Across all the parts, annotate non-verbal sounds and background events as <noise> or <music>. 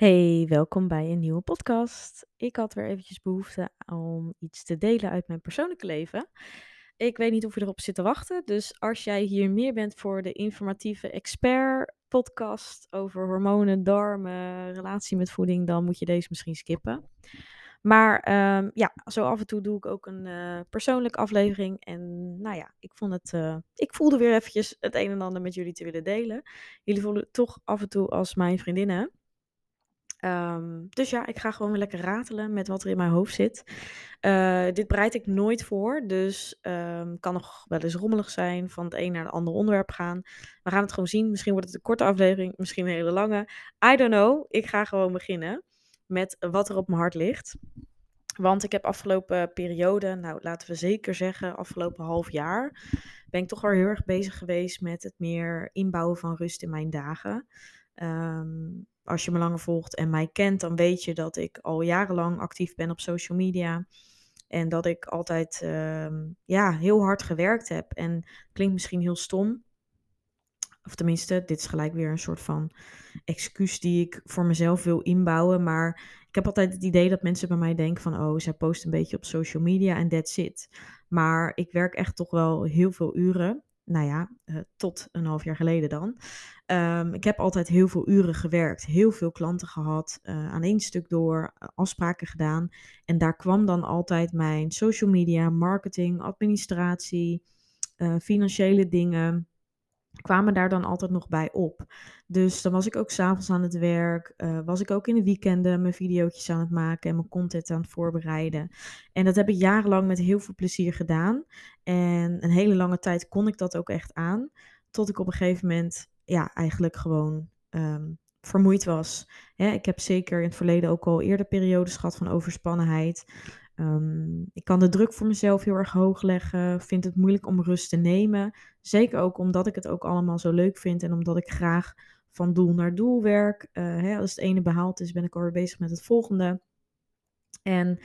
Hey, welkom bij een nieuwe podcast. Ik had weer eventjes behoefte om iets te delen uit mijn persoonlijke leven. Ik weet niet of je erop zit te wachten, dus als jij hier meer bent voor de informatieve expert podcast over hormonen, darmen, relatie met voeding, dan moet je deze misschien skippen. Maar ehm, ja, zo af en toe doe ik ook een uh, persoonlijke aflevering. En nou ja, ik vond het. Uh, ik voelde weer eventjes het een en ander met jullie te willen delen. Jullie voelen toch af en toe als mijn vriendinnen. Um, dus ja, ik ga gewoon weer lekker ratelen met wat er in mijn hoofd zit. Uh, dit bereid ik nooit voor, dus um, kan nog wel eens rommelig zijn, van het een naar het andere onderwerp gaan. We gaan het gewoon zien. Misschien wordt het een korte aflevering, misschien een hele lange. I don't know. Ik ga gewoon beginnen met wat er op mijn hart ligt. Want ik heb afgelopen periode, nou laten we zeker zeggen afgelopen half jaar, ben ik toch wel heel erg bezig geweest met het meer inbouwen van rust in mijn dagen. Um, als je me langer volgt en mij kent, dan weet je dat ik al jarenlang actief ben op social media. En dat ik altijd ehm, ja, heel hard gewerkt heb. En klinkt misschien heel stom. Of tenminste, dit is gelijk weer een soort van excuus die ik voor mezelf wil inbouwen. Maar ik heb altijd het idee dat mensen bij mij denken van... oh, zij post een beetje op social media en that's it. Maar ik werk echt toch wel heel veel uren nou ja, uh, tot een half jaar geleden dan. Um, ik heb altijd heel veel uren gewerkt, heel veel klanten gehad, uh, aan één stuk door, uh, afspraken gedaan. En daar kwam dan altijd mijn social media, marketing, administratie, financiële dingen, kwamen daar dan altijd nog bij op. Dus dan was ik ook s'avonds aan het werk, uh, was ik ook in de weekenden mijn video's aan het maken en mijn content aan het voorbereiden. En dat heb ik jarenlang met heel veel plezier gedaan. En een hele lange tijd kon ik dat ook echt aan. Tot ik op een gegeven moment, ja, eigenlijk gewoon um, vermoeid was. ik heb zeker in het verleden ook al eerder periodes gehad van overspannenheid. Um, ik kan de druk voor mezelf heel erg hoog leggen. Vind het moeilijk om rust te nemen. Zeker ook omdat ik het ook allemaal zo leuk vind en omdat ik graag van doel naar doel werk. Uh, hè, als het ene behaald is, ben ik alweer bezig met het volgende. En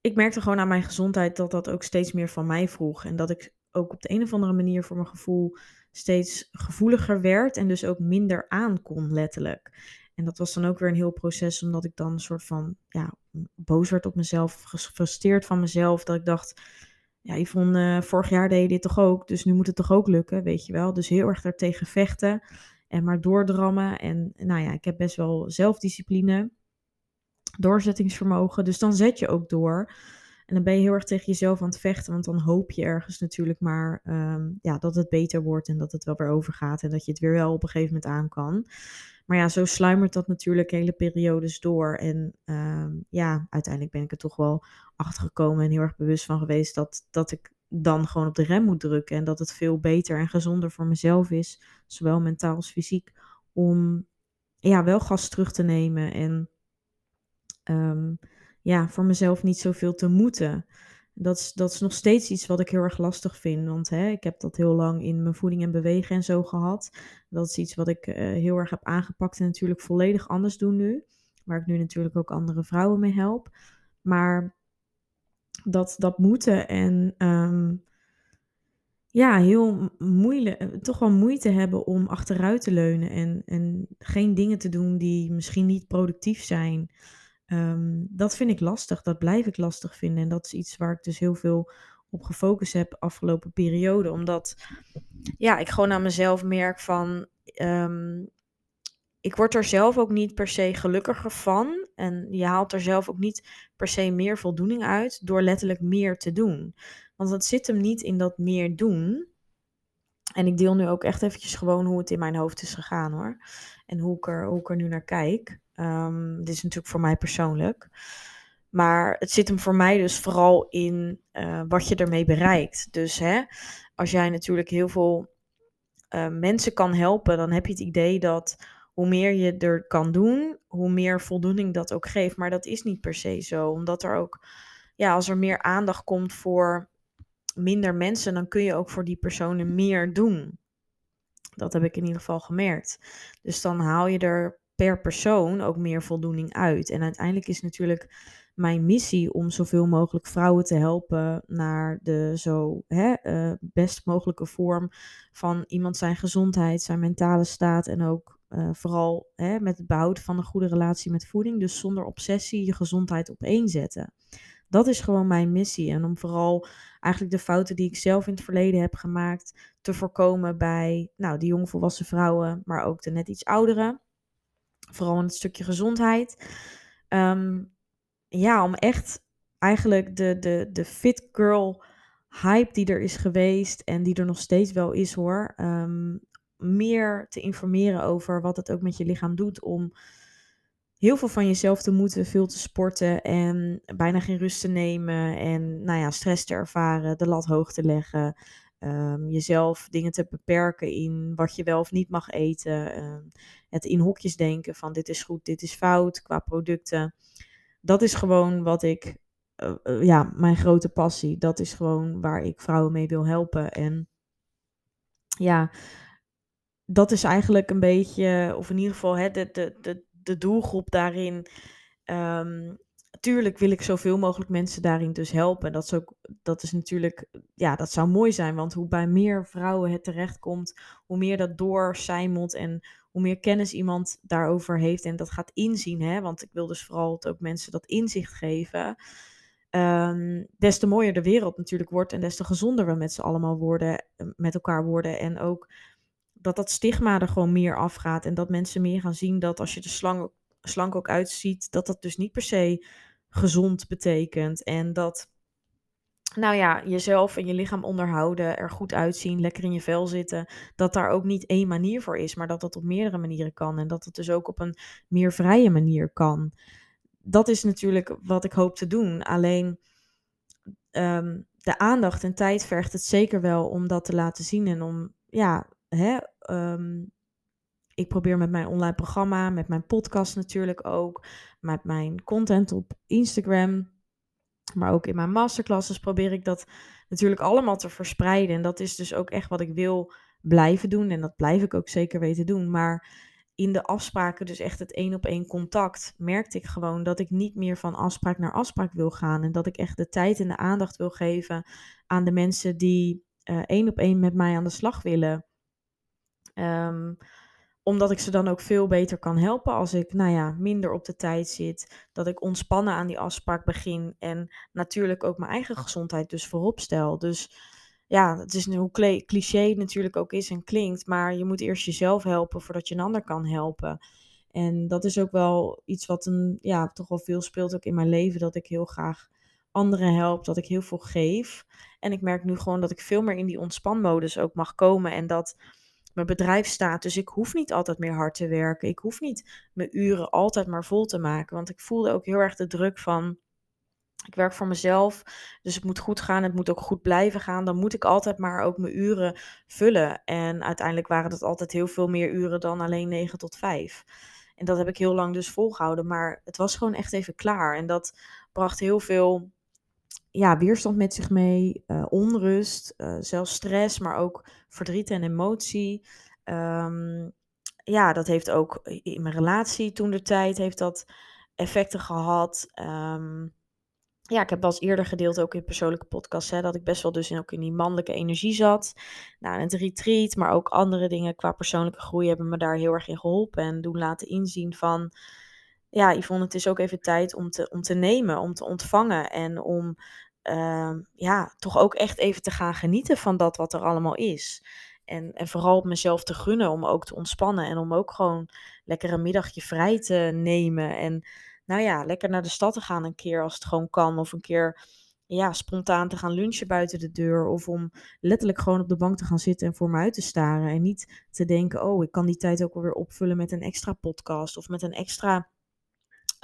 ik merkte gewoon aan mijn gezondheid dat dat ook steeds meer van mij vroeg. En dat ik ook op de een of andere manier voor mijn gevoel steeds gevoeliger werd en dus ook minder aan kon, letterlijk. En dat was dan ook weer een heel proces, omdat ik dan een soort van ja, boos werd op mezelf, gefrustreerd van mezelf. Dat ik dacht, ja, Yvonne, uh, vorig jaar deed je dit toch ook, dus nu moet het toch ook lukken, weet je wel. Dus heel erg daartegen vechten en maar doordrammen. En nou ja, ik heb best wel zelfdiscipline, doorzettingsvermogen, dus dan zet je ook door. En dan ben je heel erg tegen jezelf aan het vechten, want dan hoop je ergens natuurlijk maar um, ja, dat het beter wordt en dat het wel weer overgaat en dat je het weer wel op een gegeven moment aan kan. Maar ja, zo sluimert dat natuurlijk hele periodes door. En uh, ja, uiteindelijk ben ik er toch wel achter gekomen en heel erg bewust van geweest dat, dat ik dan gewoon op de rem moet drukken. En dat het veel beter en gezonder voor mezelf is, zowel mentaal als fysiek, om ja, wel gas terug te nemen en um, ja, voor mezelf niet zoveel te moeten. Dat is, dat is nog steeds iets wat ik heel erg lastig vind. Want hè, ik heb dat heel lang in mijn voeding en bewegen en zo gehad. Dat is iets wat ik uh, heel erg heb aangepakt en natuurlijk volledig anders doe nu. Waar ik nu natuurlijk ook andere vrouwen mee help. Maar dat, dat moeten en um, ja, heel moeilijk, toch wel moeite hebben om achteruit te leunen en, en geen dingen te doen die misschien niet productief zijn. Um, dat vind ik lastig, dat blijf ik lastig vinden. En dat is iets waar ik dus heel veel op gefocust heb afgelopen periode. Omdat ja, ik gewoon aan mezelf merk van. Um, ik word er zelf ook niet per se gelukkiger van. En je haalt er zelf ook niet per se meer voldoening uit door letterlijk meer te doen. Want het zit hem niet in dat meer doen. En ik deel nu ook echt eventjes gewoon hoe het in mijn hoofd is gegaan hoor. En hoe ik er, hoe ik er nu naar kijk. Um, dit is natuurlijk voor mij persoonlijk. Maar het zit hem voor mij dus vooral in uh, wat je ermee bereikt. Dus hè, als jij natuurlijk heel veel uh, mensen kan helpen, dan heb je het idee dat hoe meer je er kan doen, hoe meer voldoening dat ook geeft. Maar dat is niet per se zo. Omdat er ook, ja, als er meer aandacht komt voor minder mensen, dan kun je ook voor die personen meer doen. Dat heb ik in ieder geval gemerkt. Dus dan haal je er per persoon ook meer voldoening uit. En uiteindelijk is natuurlijk mijn missie om zoveel mogelijk vrouwen te helpen naar de zo hè, uh, best mogelijke vorm van iemand zijn gezondheid, zijn mentale staat en ook eh, vooral hè, met het behouden van een goede relatie met voeding. Dus zonder obsessie je gezondheid op één zetten. Dat is gewoon mijn missie. En om vooral eigenlijk de fouten die ik zelf in het verleden heb gemaakt te voorkomen bij nou, de jongvolwassen vrouwen, maar ook de net iets oudere. Vooral in het stukje gezondheid. Ehm, ja, om echt eigenlijk de, de, de fit girl hype die er is geweest en die er nog steeds wel is hoor. Ehm, meer te informeren over wat het ook met je lichaam doet om heel veel van jezelf te moeten, veel te sporten en bijna geen rust te nemen en nou ja, stress te ervaren, de lat hoog te leggen, um, jezelf dingen te beperken in wat je wel of niet mag eten, um, het in hokjes denken van dit is goed, dit is fout qua producten. Dat is gewoon wat ik, uh, uh, ja, mijn grote passie. Dat is gewoon waar ik vrouwen mee wil helpen. En ja, dat is eigenlijk een beetje, of in ieder geval hè, de, de, de, de doelgroep daarin. Um, tuurlijk wil ik zoveel mogelijk mensen daarin dus helpen. Dat is, ook, dat is natuurlijk, ja, dat zou mooi zijn. Want hoe bij meer vrouwen het terechtkomt, hoe meer dat doorcijmelt en hoe meer kennis iemand daarover heeft en dat gaat inzien. Hè? Want ik wil dus vooral ook mensen dat inzicht geven. Um, des te mooier de wereld natuurlijk wordt en des te gezonder we met z'n allemaal worden, met elkaar worden. En ook dat dat stigma er gewoon meer afgaat. En dat mensen meer gaan zien dat als je er slang, slank ook uitziet, dat dat dus niet per se gezond betekent. En dat, nou ja, jezelf en je lichaam onderhouden, er goed uitzien, lekker in je vel zitten, dat daar ook niet één manier voor is, maar dat dat op meerdere manieren kan. En dat het dus ook op een meer vrije manier kan. Dat is natuurlijk wat ik hoop te doen. Alleen um, de aandacht en tijd vergt het zeker wel om dat te laten zien en om ja, hè, um, ik probeer met mijn online programma, met mijn podcast natuurlijk ook, met mijn content op Instagram, maar ook in mijn masterclasses probeer ik dat natuurlijk allemaal te verspreiden. En dat is dus ook echt wat ik wil blijven doen. En dat blijf ik ook zeker weten doen. Maar in de afspraken, dus echt het één op één contact, merkte ik gewoon dat ik niet meer van afspraak naar afspraak wil gaan. En dat ik echt de tijd en de aandacht wil geven aan de mensen die uh, één op één met mij aan de slag willen. Um, omdat ik ze dan ook veel beter kan helpen als ik, nou ja, minder op de tijd zit. Dat ik ontspannen aan die afspraak begin. En natuurlijk ook mijn eigen gezondheid dus voorop stel. Dus ja, het is hoe cliché natuurlijk ook is en klinkt. Maar je moet eerst jezelf helpen voordat je een ander kan helpen. En dat is ook wel iets wat een, ja, toch wel veel speelt ook in mijn leven. Dat ik heel graag anderen help, dat ik heel veel geef. En ik merk nu gewoon dat ik veel meer in die ontspanmodus ook mag komen. En dat mijn bedrijf staat. Dus ik hoef niet altijd meer hard te werken. Ik hoef niet mijn uren altijd maar vol te maken. Want ik voelde ook heel erg de druk van. Ik werk voor mezelf, dus het moet goed gaan. Het moet ook goed blijven gaan. Dan moet ik altijd maar ook mijn uren vullen. En uiteindelijk waren dat altijd heel veel meer uren dan alleen 9 tot 5. En dat heb ik heel lang dus volgehouden. Maar het was gewoon echt even klaar. En dat bracht heel veel ja, weerstand met zich mee, uh, onrust, uh, zelfs stress, maar ook verdriet en emotie. Um, ja, dat heeft ook in mijn relatie toen de tijd heeft dat effecten gehad. Um, ja, ik heb wel eens eerder gedeeld, ook in persoonlijke podcasts, hè, dat ik best wel dus ook in die mannelijke energie zat. Nou, het retreat, maar ook andere dingen qua persoonlijke groei hebben me daar heel erg in geholpen. En doen laten inzien van, ja, Yvonne, het is ook even tijd om te, om te nemen, om te ontvangen en om uh, ja, toch ook echt even te gaan genieten van dat wat er allemaal is. En, en vooral mezelf te gunnen om ook te ontspannen en om ook gewoon lekker een middagje vrij te nemen. En nou ja, lekker naar de stad te gaan een keer als het gewoon kan. Of een keer ja, spontaan te gaan lunchen buiten de deur. Of om letterlijk gewoon op de bank te gaan zitten en voor me uit te staren. En niet te denken, oh, ik kan die tijd ook alweer opvullen met een extra podcast of met een extra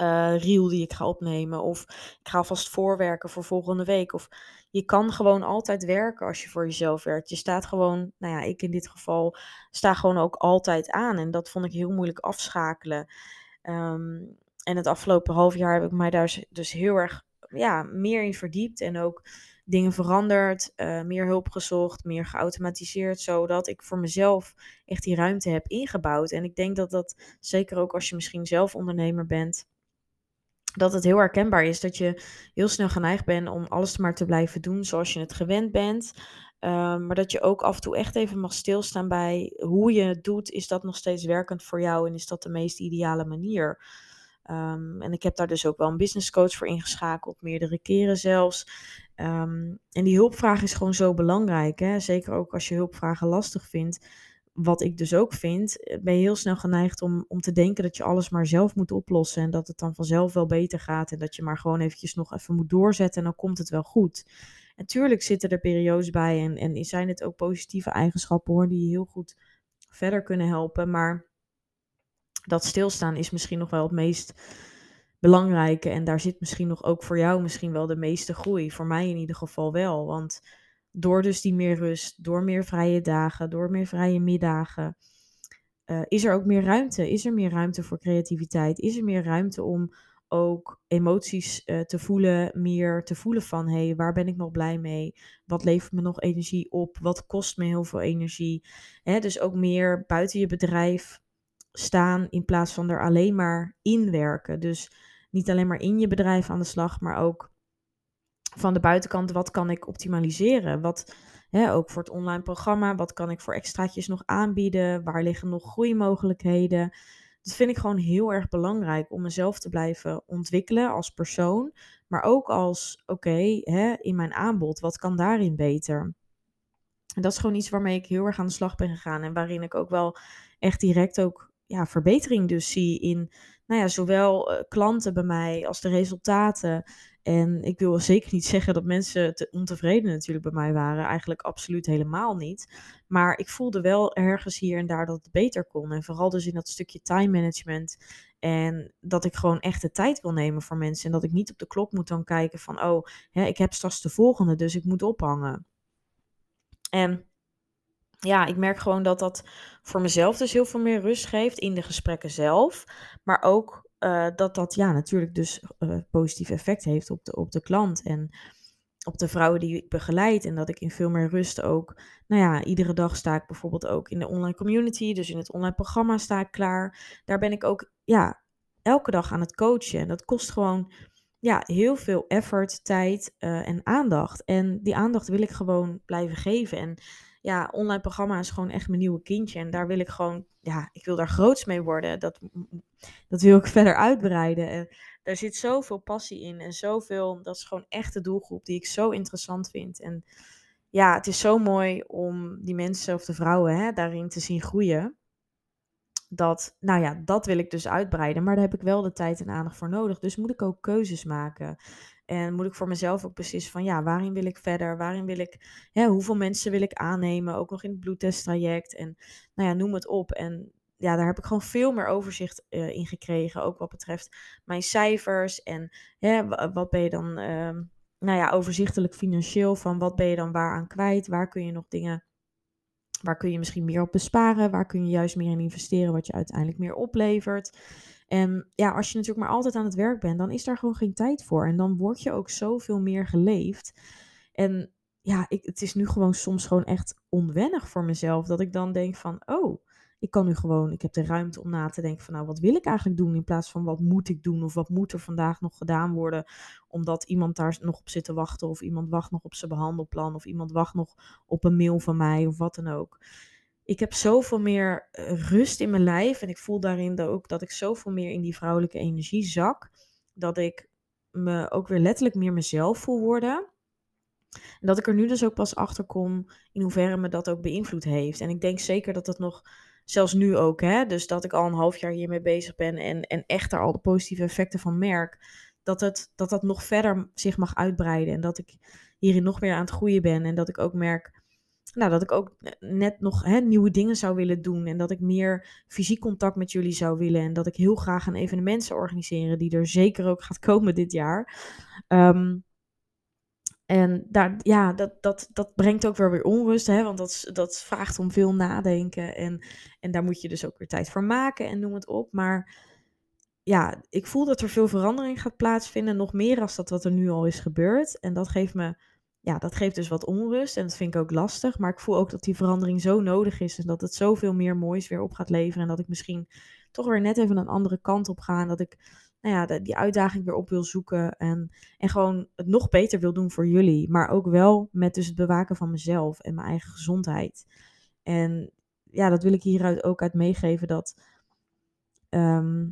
uh, reel die ik ga opnemen. Of ik ga alvast voorwerken voor volgende week. Of je kan gewoon altijd werken als je voor jezelf werkt. Je staat gewoon, nou ja, ik in dit geval sta gewoon ook altijd aan. En dat vond ik heel moeilijk afschakelen. Um, en het afgelopen half jaar heb ik mij daar dus heel erg ja, meer in verdiept. En ook dingen veranderd, uh, meer hulp gezocht, meer geautomatiseerd, zodat ik voor mezelf echt die ruimte heb ingebouwd. En ik denk dat dat zeker ook als je misschien zelf ondernemer bent, dat het heel herkenbaar is dat je heel snel geneigd bent om alles maar te blijven doen zoals je het gewend bent. Ehm, maar dat je ook af en toe echt even mag stilstaan bij hoe je het doet. Is dat nog steeds werkend voor jou en is dat de meest ideale manier? Ehm, en ik heb daar dus ook wel een business coach voor ingeschakeld, meerdere keren zelfs. Ehm, en die hulpvraag is gewoon zo belangrijk. Hè? Zeker ook als je hulpvragen lastig vindt. Wat ik dus ook vind, eh, ben je heel snel geneigd om, om te denken dat je alles maar zelf moet oplossen. En dat het dan vanzelf wel beter gaat. En dat je maar gewoon eventjes nog even moet doorzetten en dan komt het wel goed. Natuurlijk zitten er periodes bij en, en zijn het ook positieve eigenschappen hoor, die je heel goed verder kunnen helpen. Maar dat stilstaan is misschien nog wel het meest belangrijke. En daar zit misschien nog ook voor jou misschien wel de meeste groei. Voor mij in ieder geval wel. Want door dus die meer rust, door meer vrije dagen, door meer vrije middagen, uh, is er ook meer ruimte. Is er meer ruimte voor creativiteit? Is er meer ruimte om ook emoties uh, te voelen, meer te voelen van hé, hey, waar ben ik nog blij mee? Wat levert me nog energie op? Wat kost me heel veel energie? Hè, dus ook meer buiten je bedrijf staan in plaats van er alleen maar in werken. Dus niet alleen maar in je bedrijf aan de slag, maar ook van de buitenkant, wat kan ik optimaliseren? Wat, hè, ook voor het online programma, wat kan ik voor extraatjes nog aanbieden? Waar liggen nog groeimogelijkheden? Dat vind ik gewoon heel erg belangrijk om mezelf te blijven ontwikkelen als persoon, maar ook als, oké, in mijn aanbod, wat kan daarin beter? En dat is gewoon iets waarmee ik heel erg aan de slag ben gegaan en waarin ik ook wel echt direct ook ja, verbetering dus zie in nou ja, zowel uh, klanten bij mij als de resultaten. En ik wil zeker niet zeggen dat mensen te ontevreden natuurlijk bij mij waren. Eigenlijk absoluut helemaal niet. Maar ik voelde wel ergens hier en daar dat het beter kon. En vooral dus in dat stukje time management. En dat ik gewoon echt de tijd wil nemen voor mensen. En dat ik niet op de klok moet dan kijken van, oh, hè, ik heb straks de volgende, dus ik moet ophangen. En ja, ik merk gewoon dat dat voor mezelf dus heel veel meer rust geeft in de gesprekken zelf. Maar ook uh, dat dat ja, natuurlijk dus uh, positief effect heeft op de, op de klant en op de vrouwen die ik begeleid. En dat ik in veel meer rust ook, nou ja, iedere dag sta ik bijvoorbeeld ook in de online community. Dus in het online programma sta ik klaar. Daar ben ik ook, ja, elke dag aan het coachen. En dat kost gewoon ja, heel veel effort, tijd uh, en aandacht. En die aandacht wil ik gewoon blijven geven. En ja, online programma is gewoon echt mijn nieuwe kindje. En daar wil ik gewoon, ja, ik wil daar groots mee worden. Dat, dat wil ik <laughs> verder uitbreiden. En daar zit zoveel passie in en zoveel, dat is gewoon echt de doelgroep die ik zo interessant vind. En ja, het is zo mooi om die mensen of de vrouwen hè, daarin te zien groeien. Dat, nou ja, dat wil ik dus uitbreiden. Maar daar heb ik wel de tijd en aandacht voor nodig. Dus moet ik ook keuzes maken. En moet ik voor mezelf ook beslissen van ja, waarin wil ik verder? Waarin wil ik, hoeveel mensen wil ik aannemen? Ook nog in het bloedtesttraject. En nou ja, noem het op. En ja, daar heb ik gewoon veel meer overzicht uh, in gekregen. Ook wat betreft mijn cijfers. En wat ben je dan, uh, nou ja, overzichtelijk financieel. Van wat ben je dan waar aan kwijt? Waar kun je nog dingen, waar kun je misschien meer op besparen? Waar kun je juist meer in investeren wat je uiteindelijk meer oplevert? En ja, als je natuurlijk maar altijd aan het werk bent, dan is daar gewoon geen tijd voor. En dan word je ook zoveel meer geleefd. En ja, ik, het is nu gewoon soms gewoon echt onwennig voor mezelf. Dat ik dan denk van, oh, ik kan nu gewoon, ik heb de ruimte om na te denken van, nou, wat wil ik eigenlijk doen? In plaats van, wat moet ik doen? Of wat moet er vandaag nog gedaan worden? Omdat iemand daar nog op zit te wachten. Of iemand wacht nog op zijn behandelplan. Of iemand wacht nog op een mail van mij. Of wat dan ook ik heb zoveel meer eh, rust in mijn lijf. En ik voel daarin ook dat ik zoveel meer in die vrouwelijke energie zak. Dat ik me ook weer letterlijk meer mezelf voel worden. En dat ik er nu dus ook pas achter kom in hoeverre me dat ook beïnvloed heeft. En ik denk zeker dat dat nog, zelfs nu ook, hè, dus dat ik al een half jaar hiermee bezig ben en, en echt daar al de positieve effecten van merk, dat, het, dat dat nog verder zich mag uitbreiden. En dat ik hierin nog meer aan het groeien ben. En dat ik ook merk nou, dat ik ook net nog hè, nieuwe dingen zou willen doen. En dat ik meer fysiek contact met jullie zou willen. En dat ik heel graag een evenement zou organiseren. Die er zeker ook gaat <laughs> komen dit jaar. Um, en daar, ja, dat, dat, dat brengt ook weer weer onrust. Hè, want dat, dat vraagt om veel nadenken. En, en daar moet je dus ook weer tijd voor maken. En noem het op. Maar ja, ik voel dat er veel verandering gaat plaatsvinden. Nog meer als dat wat er nu al is gebeurd. En dat geeft me ja, dat geeft dus wat onrust en dat vind ik ook lastig. Maar ik voel ook dat die verandering zo nodig is en dat het zoveel meer moois weer op gaat leveren. En dat ik misschien toch weer net even een andere kant op ga. En dat ik nou ja, die uitdaging weer op wil zoeken. En, en gewoon het nog beter wil doen voor jullie. Maar ook wel met dus het bewaken van mezelf en mijn eigen gezondheid. En ja, dat wil ik hieruit ook uit meegeven dat. Ehm,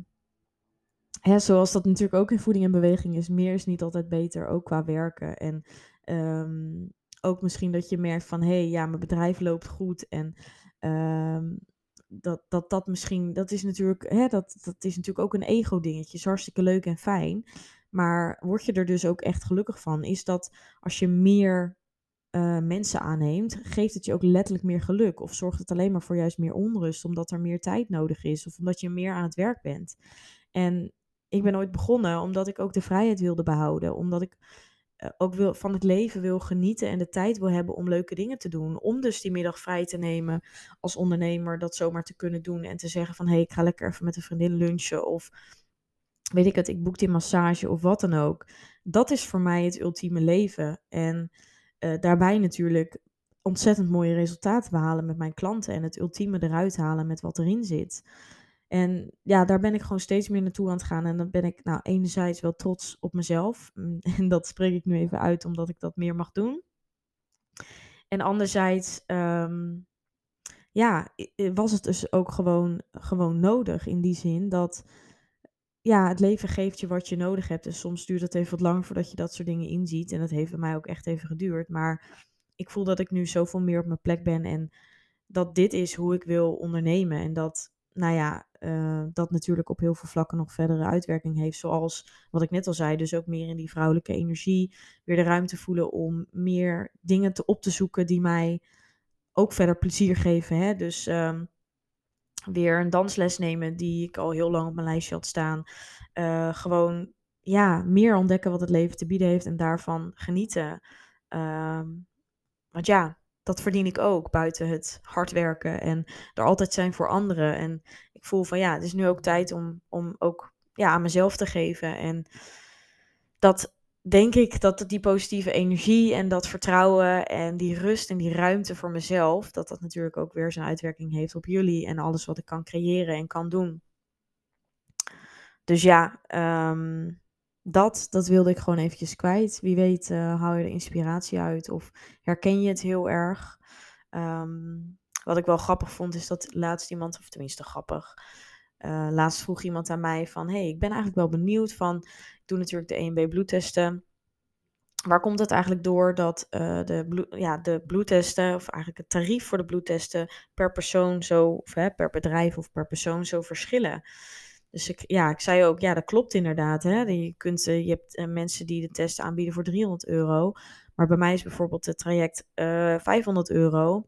hè, zoals dat natuurlijk ook in voeding en beweging is, meer is niet altijd beter, ook qua werken. En ehm, ook misschien dat je merkt van hé, hey, ja, mijn bedrijf loopt goed. En ehm, dat, dat dat misschien, dat is natuurlijk, hè, dat, dat is natuurlijk ook een ego-dingetje. Is hartstikke leuk en fijn. Maar word je er dus ook echt gelukkig van? Is dat als je meer uh, mensen aanneemt, geeft het je ook letterlijk meer geluk? Of zorgt het alleen maar voor juist meer onrust, omdat er meer tijd nodig is? Of omdat je meer aan het werk bent? En ik ben ooit begonnen omdat ik ook de vrijheid wilde behouden. Omdat ik ook wil, van het leven wil genieten en de tijd wil hebben om leuke dingen te doen. Om dus die middag vrij te nemen als ondernemer, dat zomaar te kunnen doen. En te zeggen van, hé, hey, ik ga lekker even met een vriendin lunchen. Of weet ik het, ik boek die massage of wat dan ook. Dat is voor mij het ultieme leven. En uh, daarbij natuurlijk ontzettend mooie resultaten behalen met mijn klanten. En het ultieme eruit halen met wat erin zit. En ja, daar ben ik gewoon steeds meer naartoe aan het gaan. En dan ben ik nou enerzijds wel trots op mezelf. <laughs> Mm, en dat spreek ik nu even uit omdat ik dat meer mag doen. En anderzijds, um, ja, was het dus ook gewoon, gewoon nodig in die zin dat ja, het leven geeft je wat je nodig hebt. En soms duurt het even wat langer voordat je dat soort dingen inziet. En dat heeft bij mij ook echt even geduurd. Maar ik voel dat ik nu zoveel meer op mijn plek ben. En dat dit is hoe ik wil ondernemen. En dat, nou ja, uh, dat natuurlijk op heel veel vlakken nog verdere uitwerking heeft. Zoals wat ik net al zei, dus ook meer in die vrouwelijke energie. Weer de ruimte voelen om meer dingen te op te zoeken die mij ook verder plezier geven. Hè? Dus um, weer een dansles nemen die ik al heel lang op mijn lijstje had staan. Uh, gewoon ja, meer ontdekken wat het leven te bieden heeft en daarvan genieten. Um, want ja, dat verdien ik ook buiten het hard werken en er altijd zijn voor anderen. En ik voel van ja, het is nu ook tijd om, om ook ja, aan mezelf te geven. En dat denk ik dat die positieve energie en dat vertrouwen en die rust en die ruimte voor mezelf, dat dat natuurlijk ook weer zijn uitwerking heeft op jullie en alles wat ik kan creëren en kan doen. Dus ja, um, dat, dat wilde ik gewoon eventjes kwijt. Wie weet uh, haal je er inspiratie uit of herken je het heel erg. Um, wat ik wel grappig vond is dat laatst iemand, of tenminste grappig, uh, laatst vroeg iemand aan mij van, hey, ik ben eigenlijk wel benieuwd van, ik doe natuurlijk de EMB bloedtesten. Waar komt het eigenlijk door dat uh, de, ja, de bloedtesten, of eigenlijk het tarief voor de bloedtesten, per persoon zo, of hè, per bedrijf of per persoon zo verschillen? Dus ik, ja, ik zei ook, ja, dat klopt inderdaad. Hè? Je, kunt, uh, je hebt uh, mensen die de test aanbieden voor 300 euro. Maar bij mij is bijvoorbeeld het traject uh, 500 euro.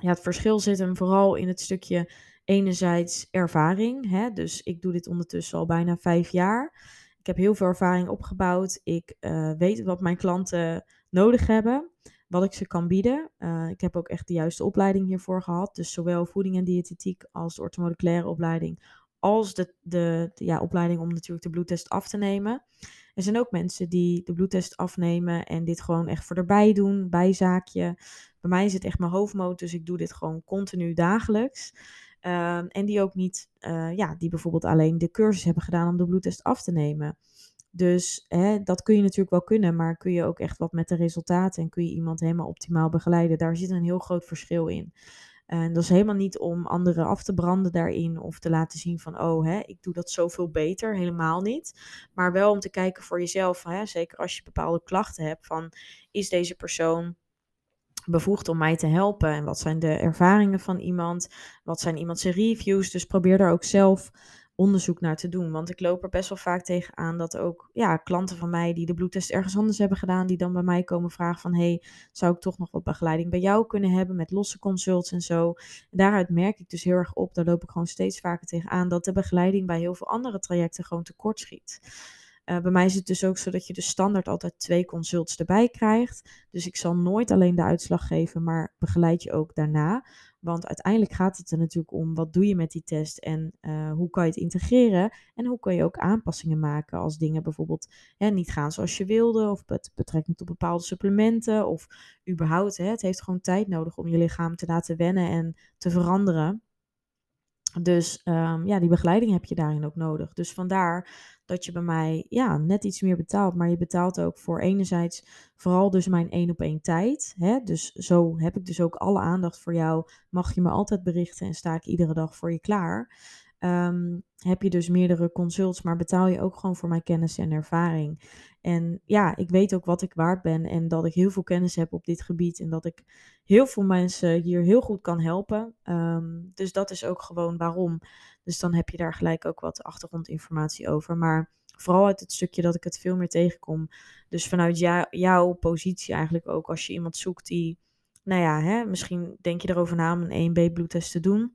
Ja, het verschil zit hem vooral in het stukje enerzijds ervaring. Hè? Dus ik doe dit ondertussen al bijna vijf jaar. Ik heb heel veel ervaring opgebouwd. Ik weet wat mijn klanten nodig hebben, wat ik ze kan bieden. Ik heb ook echt de juiste opleiding hiervoor gehad. Dus zowel voeding en diëtetiek als de orthomoleculaire opleiding als de, de, ja, opleiding om natuurlijk de bloedtest af te nemen. Er zijn ook mensen die de bloedtest afnemen en dit gewoon echt voor erbij doen, bijzaakje. Bij mij is het echt mijn hoofdmoot, dus ik doe dit gewoon continu dagelijks. Uh, en die ook niet, uh, ja, die bijvoorbeeld alleen de cursus hebben gedaan om de bloedtest af te nemen. Dus hè, dat kun je natuurlijk wel kunnen, maar kun je ook echt wat met de resultaten en kun je iemand helemaal optimaal begeleiden. Daar zit een heel groot verschil in. En dat is helemaal niet om anderen af te branden daarin of te laten zien van, oh, hè, ik doe dat zoveel beter. Helemaal niet. Maar wel om te kijken voor jezelf, hè, zeker als je bepaalde klachten hebt, van is deze persoon bevoegd om mij te helpen? En wat zijn de ervaringen van iemand? Wat zijn iemands reviews? Dus probeer daar ook zelf onderzoek naar te doen. Want ik loop er best wel vaak tegen aan dat ook ja, klanten van mij die de bloedtest ergens anders hebben gedaan, die dan bij mij komen vragen van hey, zou ik toch nog wat begeleiding bij jou kunnen hebben met losse consults en zo. En daaruit merk ik dus heel erg op, daar loop ik gewoon steeds vaker tegen aan, dat de begeleiding bij heel veel andere trajecten gewoon tekort schiet. Uh, bij mij is het dus ook zo dat je de standaard altijd twee consults erbij krijgt. Dus ik zal nooit alleen de uitslag geven, maar begeleid je ook daarna. Want uiteindelijk gaat het er natuurlijk om wat doe je met die test en uh, hoe kan je het integreren en hoe kan je ook aanpassingen maken als dingen bijvoorbeeld hè, niet gaan zoals je wilde of met betrekking tot bepaalde supplementen of überhaupt. Hè, het heeft gewoon tijd nodig om je lichaam te laten wennen en te veranderen. Dus ehm, ja, die begeleiding heb je daarin ook nodig. Dus vandaar dat je bij mij ja, net iets meer betaalt. Maar je betaalt ook voor enerzijds vooral dus mijn één op één tijd. Hè? Dus zo heb ik dus ook alle aandacht voor jou. Mag je me altijd berichten en sta ik iedere dag voor je klaar. Ehm, heb je dus meerdere consults, maar betaal je ook gewoon voor mijn kennis en ervaring. En ja, ik weet ook wat ik waard ben en dat ik heel veel kennis heb op dit gebied en dat ik heel veel mensen hier heel goed kan helpen. Ehm, dus dat is ook gewoon waarom. Dus dan heb je daar gelijk ook wat achtergrondinformatie over. Maar vooral uit het stukje dat ik het veel meer tegenkom. Dus vanuit jouw positie eigenlijk ook, als je iemand zoekt die, nou ja, hè, misschien denk je erover na om een 1B-bloedtest te doen.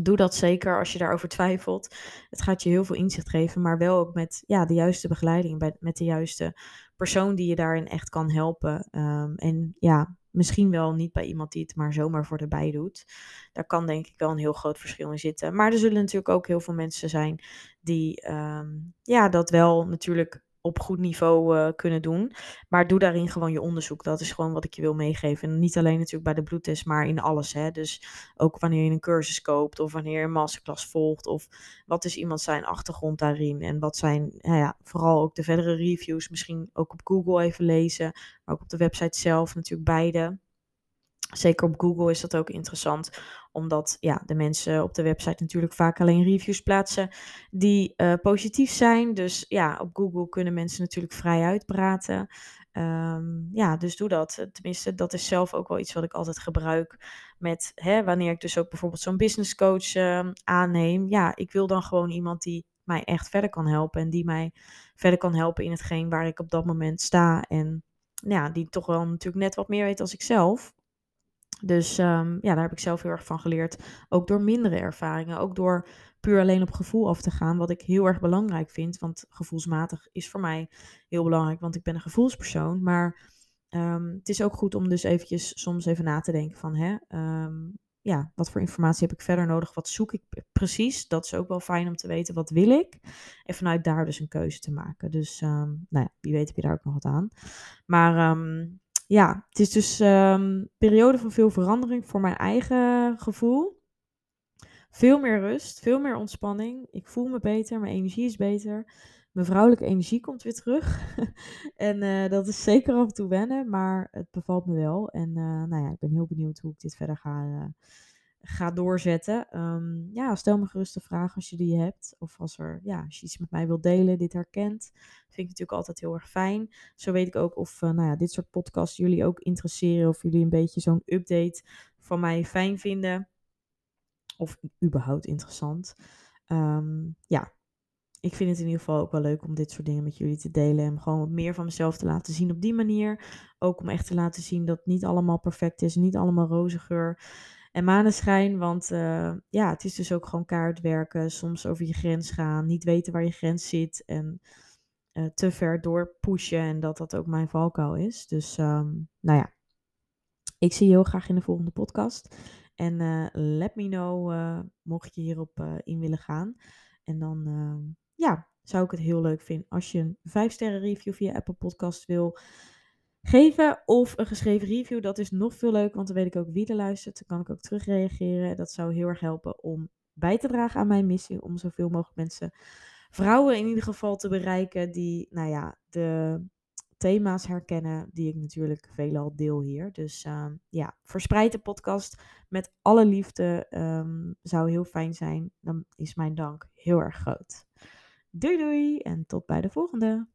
Doe dat zeker als je daarover twijfelt. Het gaat je heel veel inzicht geven, maar wel ook met ja, de juiste begeleiding, met de juiste persoon die je daarin echt kan helpen. Ehm, en ja, misschien wel niet bij iemand die het maar zomaar voor erbij doet. Daar kan denk ik wel een heel groot verschil in zitten. Maar er zullen natuurlijk ook heel veel mensen zijn die ehm, ja, dat wel natuurlijk op goed niveau uh, kunnen doen. Maar doe daarin gewoon je onderzoek. Dat is gewoon wat ik je wil meegeven. En niet alleen natuurlijk bij de bloedtest, maar in alles. Hè? Dus ook wanneer je een cursus koopt of wanneer je een masterclass volgt. Of wat is iemand zijn achtergrond daarin. En wat zijn nou ja, vooral ook de verdere reviews. Misschien ook op Google even lezen. Maar ook op de website zelf natuurlijk beide. Zeker op Google is dat ook interessant, omdat ja, de mensen op de website natuurlijk vaak alleen reviews plaatsen die uh, positief zijn. Dus ja, op Google kunnen mensen natuurlijk vrij uitpraten. Um, ja, dus doe dat. Tenminste, dat is zelf ook wel iets wat ik altijd gebruik met hè, wanneer ik dus ook bijvoorbeeld zo'n business coach uh, aanneem. Ja, ik wil dan gewoon iemand die mij echt verder kan helpen en die mij verder kan helpen in hetgeen waar ik op dat moment sta. En ja, die toch wel natuurlijk net wat meer weet als ik zelf. Dus um, ja, daar heb ik zelf heel erg van geleerd. Ook door mindere ervaringen. Ook door puur alleen op gevoel af te gaan. Wat ik heel erg belangrijk vind. Want gevoelsmatig is voor mij heel belangrijk. Want ik ben een gevoelspersoon. Maar um, het is ook goed om dus eventjes soms even na te denken van... Hè, um, ja, wat voor informatie heb ik verder nodig? Wat zoek ik precies? Dat is ook wel fijn om te weten. Wat wil ik? En vanuit daar dus een keuze te maken. Dus nou ja, wie weet heb je daar ook nog wat aan. Maar ja, het is dus um, periode van veel verandering voor mijn eigen gevoel. Veel meer rust, veel meer ontspanning. Ik voel me beter, mijn energie is beter. Mijn vrouwelijke energie komt weer terug. <laughs> en uh, dat is zeker af en toe wennen, maar het bevalt me wel. En uh, nou ja, ik ben heel benieuwd hoe ik dit verder ga, uh, ga doorzetten. Um, ja, stel me gerust de vraag als je die hebt. Of als, er, ja, als je iets met mij wilt delen, dit herkent. Vind ik natuurlijk altijd heel erg fijn. Zo weet ik ook of uh, nou ja, dit soort podcasts jullie ook interesseren. Of jullie een beetje zo'n update van mij fijn vinden. Of überhaupt interessant. Um, ja, ik vind het in ieder geval ook wel leuk om dit soort dingen met jullie te delen. En gewoon wat meer van mezelf te laten zien op die manier. Ook om echt te laten zien dat niet allemaal perfect is. Niet allemaal roze geur en maneschijn. Want uh, ja, het is dus ook gewoon kaart werken. Soms over je grens gaan. Niet weten waar je grens zit. En uh, te ver door pushen. En dat dat ook mijn valkuil is. Dus um, nou ja. Ik zie je heel graag in de volgende podcast. En uh, let me know mocht je hierop in willen gaan. En dan ehm, ja, zou ik het heel leuk vinden als je een 5 sterren review via Apple Podcast wil geven of een geschreven review. Dat is nog veel leuker, want dan weet ik ook wie er luistert. Dan kan ik ook terugreageren. Dat zou heel erg helpen om bij te dragen aan mijn missie. Om zoveel mogelijk mensen, vrouwen in ieder geval, te bereiken die, nou ja, de thema's herkennen die ik natuurlijk veelal deel hier. Dus uh, ja, verspreid de podcast met alle liefde. Um, zou heel fijn zijn. Dan is mijn dank heel erg groot. Doei doei en tot bij de volgende.